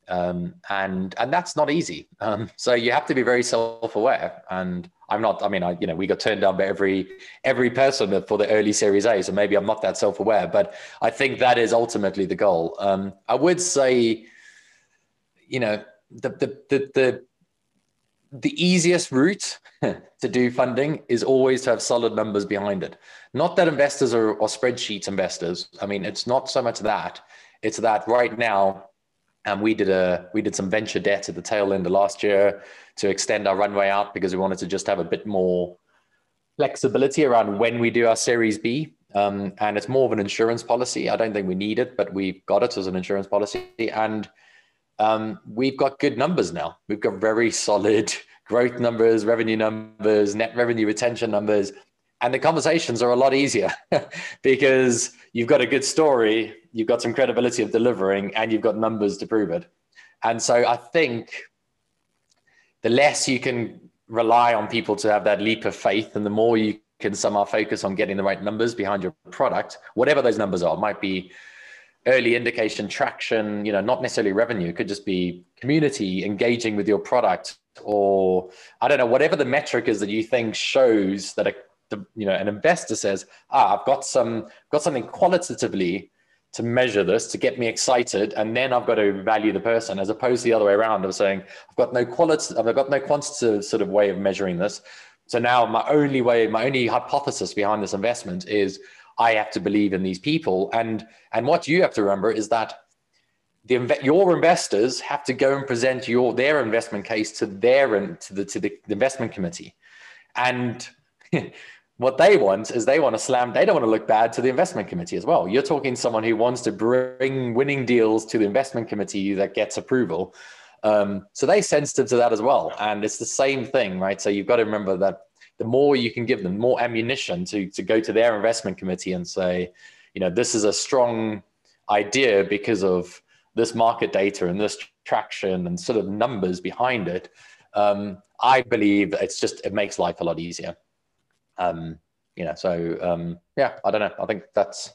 Um, and and that's not easy. Um, so you have to be very self aware. And I'm not. I mean, I you know we got turned down by every every person for the early Series A. So maybe I'm not that self aware, but I think that is ultimately the goal. Um, I would say, you know, the the the, the the easiest route to do funding is always to have solid numbers behind it. Not that investors are, are spreadsheet investors. I mean, it's not so much that. It's that right now, and um, we did a we did some venture debt at the tail end of last year to extend our runway out because we wanted to just have a bit more flexibility around when we do our Series B. Um, and it's more of an insurance policy. I don't think we need it, but we've got it as an insurance policy. And um, we've got good numbers now. We've got very solid growth numbers, revenue numbers, net revenue retention numbers. And the conversations are a lot easier because you've got a good story, you've got some credibility of delivering, and you've got numbers to prove it. And so I think the less you can rely on people to have that leap of faith, and the more you can somehow focus on getting the right numbers behind your product, whatever those numbers are. It might be early indication traction, you know, not necessarily revenue. It could just be community engaging with your product, or I don't know, whatever the metric is that you think shows that a you know an investor says, ah, I've got some got something qualitatively to measure this to get me excited, and then I've got to value the person, as opposed to the other way around of saying I've got no quality, I've got no quantitative sort of way of measuring this. So now my only way, my only hypothesis behind this investment is I have to believe in these people, and and what you have to remember is that the your investors have to go and present your their investment case to their to the to the investment committee, and what they want is they want to slam they don't want to look bad to the investment committee as well. You're talking someone who wants to bring winning deals to the investment committee that gets approval. Um, so they sensitive to that as well. And it's the same thing right? So you've got to remember that the more you can give them more ammunition to to go to their investment committee and say you know this is a strong idea because of this market data and this traction and sort of numbers behind it um, i believe it's just it makes life a lot easier um, you know, so um, yeah, I don't know. I think that's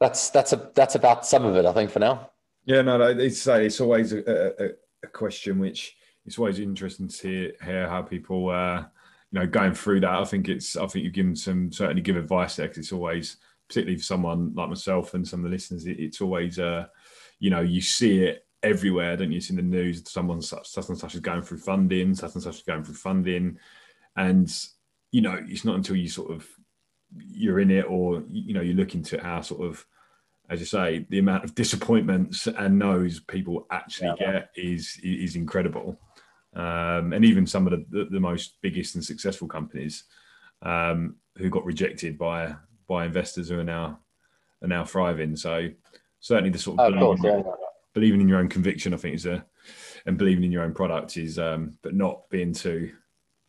that's that's a that's about some of it. I think for now. Yeah, no, it's it's always a, a, a question which it's always interesting to hear, hear how people uh, you know going through that. I think it's I think you've given some certainly give advice there because it's always particularly for someone like myself and some of the listeners, it, it's always uh, you know you see it everywhere, don't you? It's in the news. Someone such, such and such is going through funding, such and such is going through funding, and you know, it's not until you sort of you're in it or you know you look into how sort of as you say the amount of disappointments and no's people actually yeah, get is is incredible um, and even some of the, the, the, most biggest and successful companies um, who got rejected by by investors who are now are now thriving so certainly the sort of, oh, believing, course, yeah. believing in your own conviction i think is a and believing in your own product is um, but not being too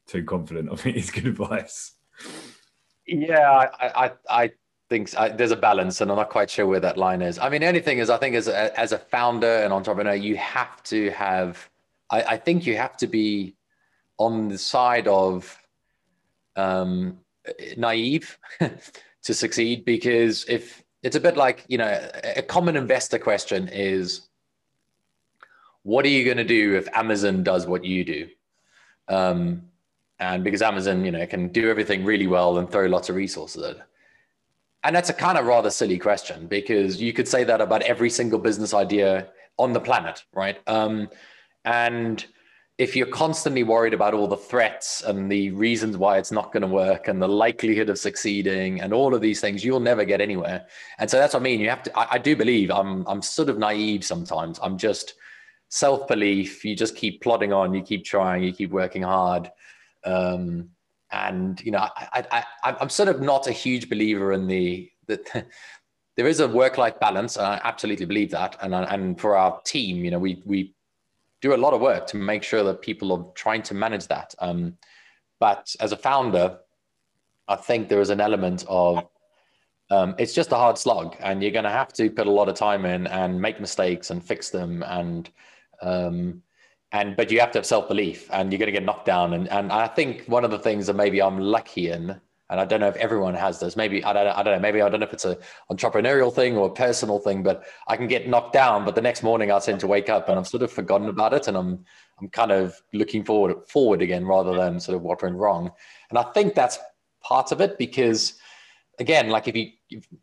too confident. I think is good advice. Yeah, I, I, I think I, there's a balance, and I'm not quite sure where that line is. I mean, anything is, I think, as a, as a founder and entrepreneur, you have to have. I, I think you have to be on the side of um, naive to succeed, because if it's a bit like you know, a common investor question is, "What are you going to do if Amazon does what you do?" Um, and because Amazon, you know, can do everything really well and throw lots of resources at it. And that's a kind of rather silly question because you could say that about every single business idea on the planet, right? Um, and if you're constantly worried about all the threats and the reasons why it's not going to work and the likelihood of succeeding and all of these things, you'll never get anywhere. And so that's what I mean. You have to. I, I do believe I'm. I'm sort of naive sometimes. I'm just self belief. You just keep plodding on. You keep trying. You keep working hard. Um, and you know, I, I, I'm sort of not a huge believer in the that there is a work-life balance, and I absolutely believe that. And and for our team, you know, we we do a lot of work to make sure that people are trying to manage that. Um, but as a founder, I think there is an element of um, it's just a hard slog, and you're going to have to put a lot of time in and make mistakes and fix them and um, and but you have to have self-belief and you're going to get knocked down and, and i think one of the things that maybe i'm lucky in and i don't know if everyone has this maybe i don't, I don't know. Maybe i don't know if it's a entrepreneurial thing or a personal thing but i can get knocked down but the next morning i tend to wake up and i've sort of forgotten about it and i'm i'm kind of looking forward forward again rather than sort of what went wrong. And i think that's part of it because again like if you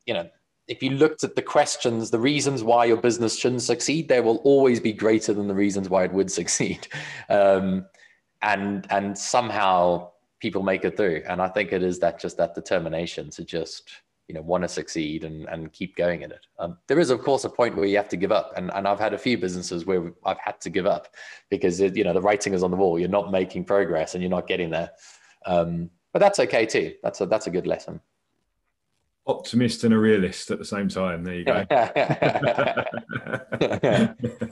you know if you looked at the questions, the reasons why your business shouldn't succeed, there will always be greater than the reasons why it would succeed. Um, and and somehow people make it through. And I think it is that just that determination to just you know want to succeed and and keep going in it. Um, there is of course a point where you have to give up, and and I've had a few businesses where I've had to give up because it, you know the writing is on the wall. You're not making progress and you're not getting there. Um, but that's okay too. That's a that's a good lesson optimist and a realist at the same time. There you go.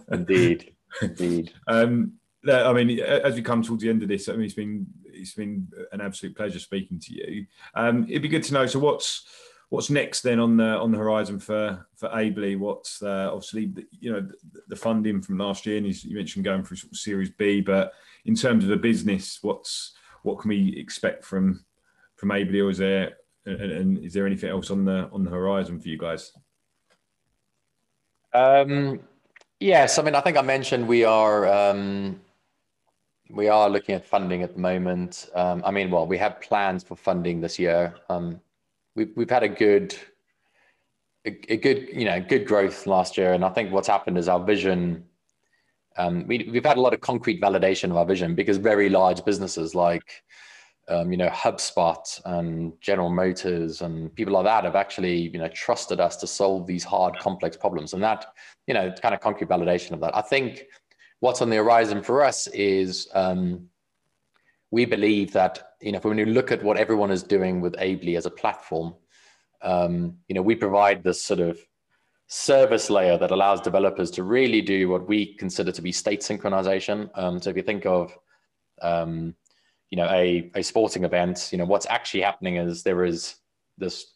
indeed, indeed. Um, I mean, as we come towards the end of this, I mean, it's been it's been an absolute pleasure speaking to you. Um, it'd be good to know. So, what's what's next then on the on the horizon for for Ably? What's uh, obviously you know the, the, funding from last year, and you mentioned going through sort of Series B, but in terms of the business, what's what can we expect from from Ably, or is there and, and, is there anything else on the on the horizon for you guys? Um, yes, I mean I think I mentioned we are. Um, we are looking at funding at the moment. Um, I mean, well, we have plans for funding this year. Um, we've we've had a good a, a, good you know good growth last year, and I think what's happened is our vision. Um, we, we've had a lot of concrete validation of our vision because very large businesses like um, you know HubSpot and General Motors and people like that have actually you know trusted us to solve these hard complex problems, and that you know kind of concrete validation of that. I think what's on the horizon for us is um, we believe that you know when you look at what everyone is doing with Ably as a platform, um, you know we provide this sort of service layer that allows developers to really do what we consider to be state synchronization. Um, so if you think of um, you know a, a sporting event, you know what's actually happening is there is this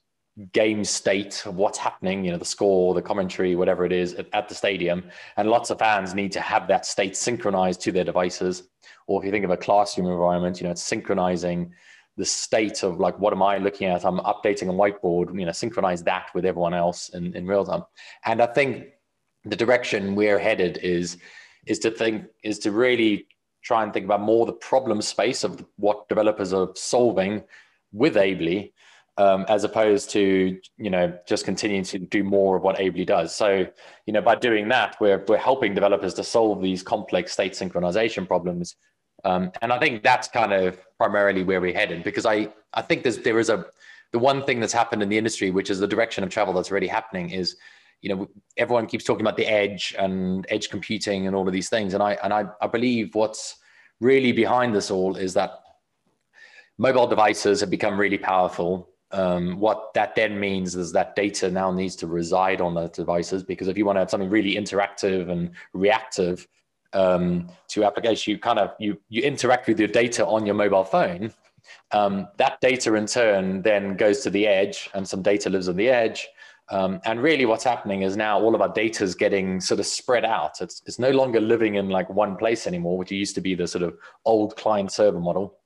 game state of what's happening, you know, the score, the commentary, whatever it is at, at, the stadium. And lots of fans need to have that state synchronized to their devices. Or if you think of a classroom environment, you know, it's synchronizing the state of like, what am I looking at? I'm updating a whiteboard, you know, synchronize that with everyone else in, in real time. And I think the direction we're headed is, is to think, is to really try and think about more the problem space of what developers are solving with Ably um, as opposed to you know just continuing to do more of what Ably does. So you know by doing that, we're we're helping developers to solve these complex state synchronization problems. Um, and I think that's kind of primarily where we're headed because I I think there's there is a the one thing that's happened in the industry, which is the direction of travel that's already happening, is you know everyone keeps talking about the edge and edge computing and all of these things, and I and I, I believe what's really behind this all is that mobile devices have become really powerful um, what that then means is that data now needs to reside on the devices because if you want to have something really interactive and reactive um, to application, you kind of you you interact with your data on your mobile phone. Um, that data in turn then goes to the edge, and some data lives on the edge. Um, and really, what's happening is now all of our data is getting sort of spread out. It's it's no longer living in like one place anymore, which used to be the sort of old client server model.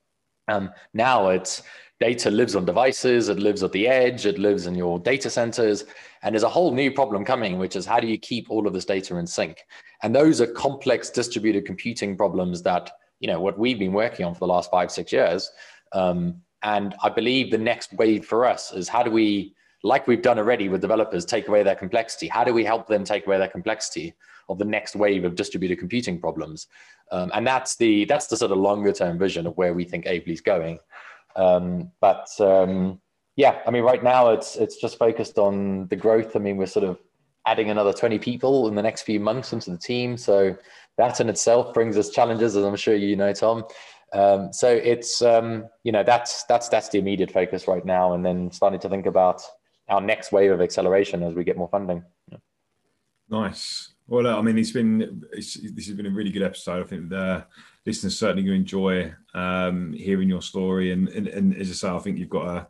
Um, now it's data lives on devices, it lives at the edge, it lives in your data centers. And there's a whole new problem coming, which is how do you keep all of this data in sync? And those are complex distributed computing problems that, you know, what we've been working on for the last five, six years. Um, and I believe the next wave for us is how do we, like we've done already with developers, take away their complexity? How do we help them take away their complexity of the next wave of distributed computing problems? Um, and that's the that's the sort of longer term vision of where we think Ably's going. Um, but um, yeah, I mean, right now it's it's just focused on the growth. I mean, we're sort of adding another 20 people in the next few months into the team, so that in itself brings us challenges, as I'm sure you know, Tom. Um, so it's um, you know that's that's that's the immediate focus right now, and then starting to think about our next wave of acceleration as we get more funding. Yeah. Nice. Well, I mean, it's been it's, this has been a really good episode. I think the listeners certainly going to enjoy um, hearing your story. And, and, and as I say, I think you've got a,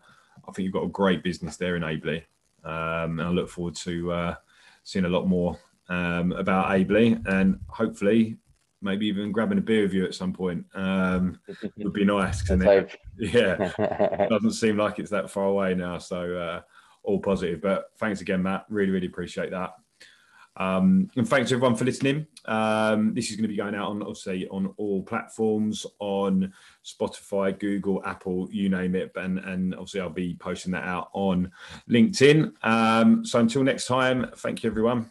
I think you've got a great business there in Ably, um, and I look forward to uh, seeing a lot more um, about Ably, and hopefully maybe even grabbing a beer with you at some point um, would be nice. It, yeah, doesn't seem like it's that far away now. So uh, all positive. But thanks again, Matt. Really, really appreciate that. Um, and thanks everyone for listening. Um, this is going to be going out on obviously on all platforms on Spotify, Google, Apple, you name it. And, and obviously I'll be posting that out on LinkedIn. Um, so until next time, thank you everyone.